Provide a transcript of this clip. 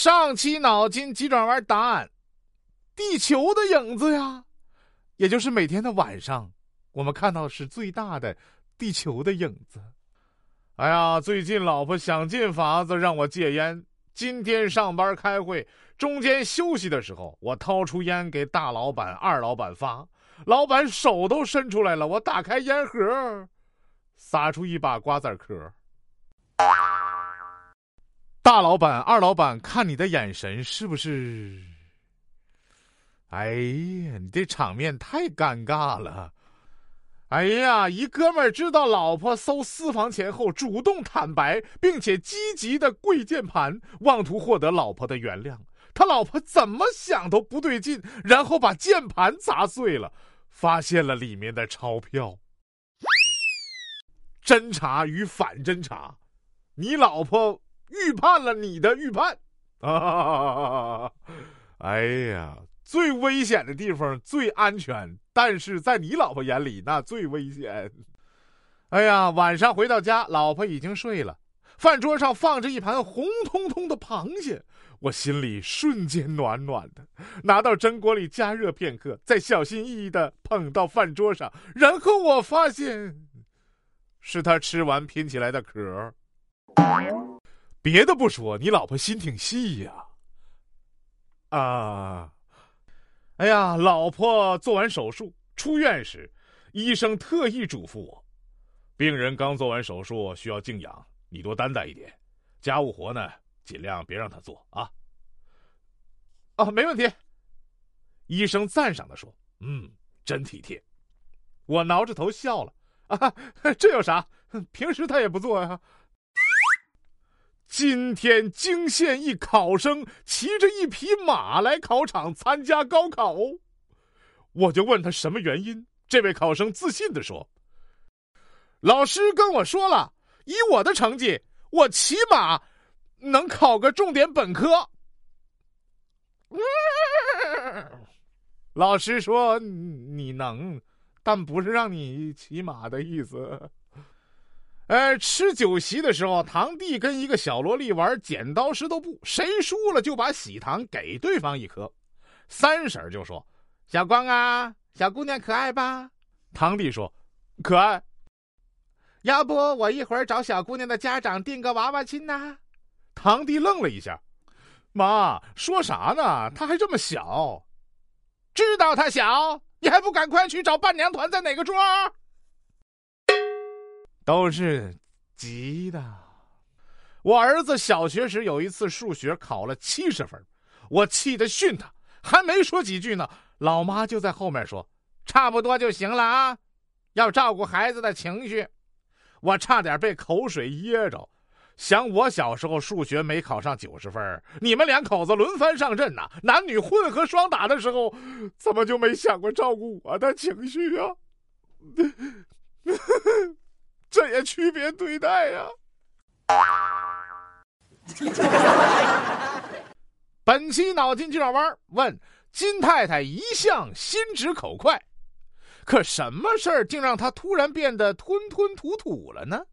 上期脑筋急转弯答案：地球的影子呀，也就是每天的晚上，我们看到是最大的地球的影子。哎呀，最近老婆想尽法子让我戒烟。今天上班开会，中间休息的时候，我掏出烟给大老板、二老板发，老板手都伸出来了，我打开烟盒，撒出一把瓜子壳。大老板、二老板看你的眼神是不是？哎呀，你这场面太尴尬了。哎呀，一哥们儿知道老婆搜私房钱后，主动坦白，并且积极的跪键盘，妄图获得老婆的原谅。他老婆怎么想都不对劲，然后把键盘砸碎了，发现了里面的钞票。侦查与反侦查，你老婆预判了你的预判啊！哎呀。最危险的地方最安全，但是在你老婆眼里那最危险。哎呀，晚上回到家，老婆已经睡了，饭桌上放着一盘红彤彤的螃蟹，我心里瞬间暖暖的。拿到蒸锅里加热片刻，再小心翼翼的捧到饭桌上，然后我发现，是他吃完拼起来的壳。别的不说，你老婆心挺细呀。啊。哎呀，老婆做完手术出院时，医生特意嘱咐我：病人刚做完手术需要静养，你多担待一点，家务活呢尽量别让他做啊。啊，没问题。医生赞赏的说：“嗯，真体贴。”我挠着头笑了：“啊，这有啥？平时他也不做呀。”今天惊现一考生骑着一匹马来考场参加高考，我就问他什么原因。这位考生自信的说：“老师跟我说了，以我的成绩，我起码能考个重点本科。”老师说：“你能，但不是让你骑马的意思。”呃，吃酒席的时候，堂弟跟一个小萝莉玩剪刀石头布，谁输了就把喜糖给对方一颗。三婶就说：“小光啊，小姑娘可爱吧？”堂弟说：“可爱。”要不我一会儿找小姑娘的家长订个娃娃亲呢？堂弟愣了一下：“妈说啥呢？她还这么小，知道她小，你还不赶快去找伴娘团在哪个桌？”都是急的。我儿子小学时有一次数学考了七十分，我气得训他，还没说几句呢，老妈就在后面说：“差不多就行了啊，要照顾孩子的情绪。”我差点被口水噎着。想我小时候数学没考上九十分，你们两口子轮番上阵呐，男女混合双打的时候，怎么就没想过照顾我的情绪啊？这也区别对待呀！本期脑筋急转弯问金太太一向心直口快，可什么事儿竟让她突然变得吞吞吐吐了呢？